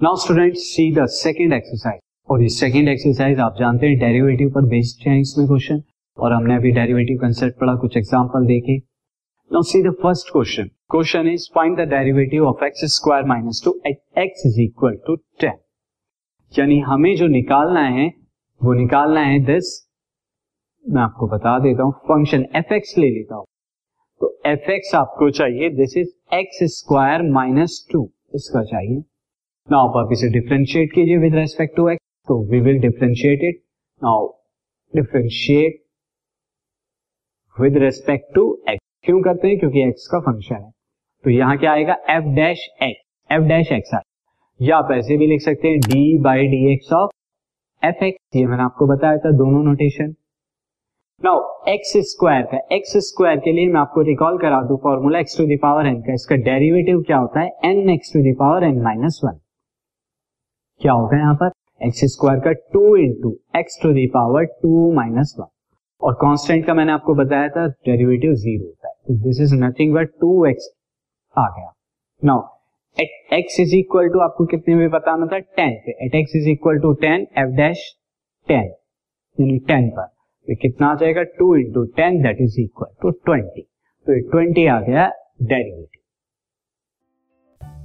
Now students see the second exercise और ये second exercise आप जानते हैं डेरिवेटिव पर बेस्ड है इसमें क्वेश्चन और हमने अभी डेरिवेटिव कंसेप्ट पढ़ा, कुछ एग्जांपल देखे। Now see the first question question is find the derivative of x square minus two at x is equal to ten यानी हमें जो निकालना है, वो निकालना है दिस मैं आपको बता देता हूँ फ़ंक्शन एफ़ एक्स ले लेता हूँ। तो एफ़ एक्स आपको चाहिए this is x square minus two इसका चाहिए। नाउ आप इसे डिफ्रेंशिएट कीजिए विद रेस्पेक्ट टू एक्स तो we will differentiate it now differentiate with respect to x क्यों करते हैं? क्योंकि एक्स का फ़ंक्शन है। तो यहाँ क्या आएगा? F dash x F dash x या आप ऐसे भी लिख सकते हैं d by d x of F x ये मैंने आपको बताया था, दोनों नोटेशन नाउ एक्स स्क्वायर का एक्स स्क्वायर के लिए मैं आपको रिकॉल करा दू formula x to the power n का। इसका डेरिवेटिव क्या होता है? N x to the power n minus one क्या होगा यहाँ पर? एक्स स्क्वायर का two into x to the power two minus one और कांस्टेंट का मैंने आपको बताया था डेरिवेटिव ज़ीरो होता है। This is nothing but two x आ गया। Now at x is equal to आपको कितने में बताना था? टेन पे। At x is equal to ten F dash ten यानी टेन पर। तो कितना आ जाएगा? Two into ten that is equal to twenty तो ट्वेंटी आ गया derivative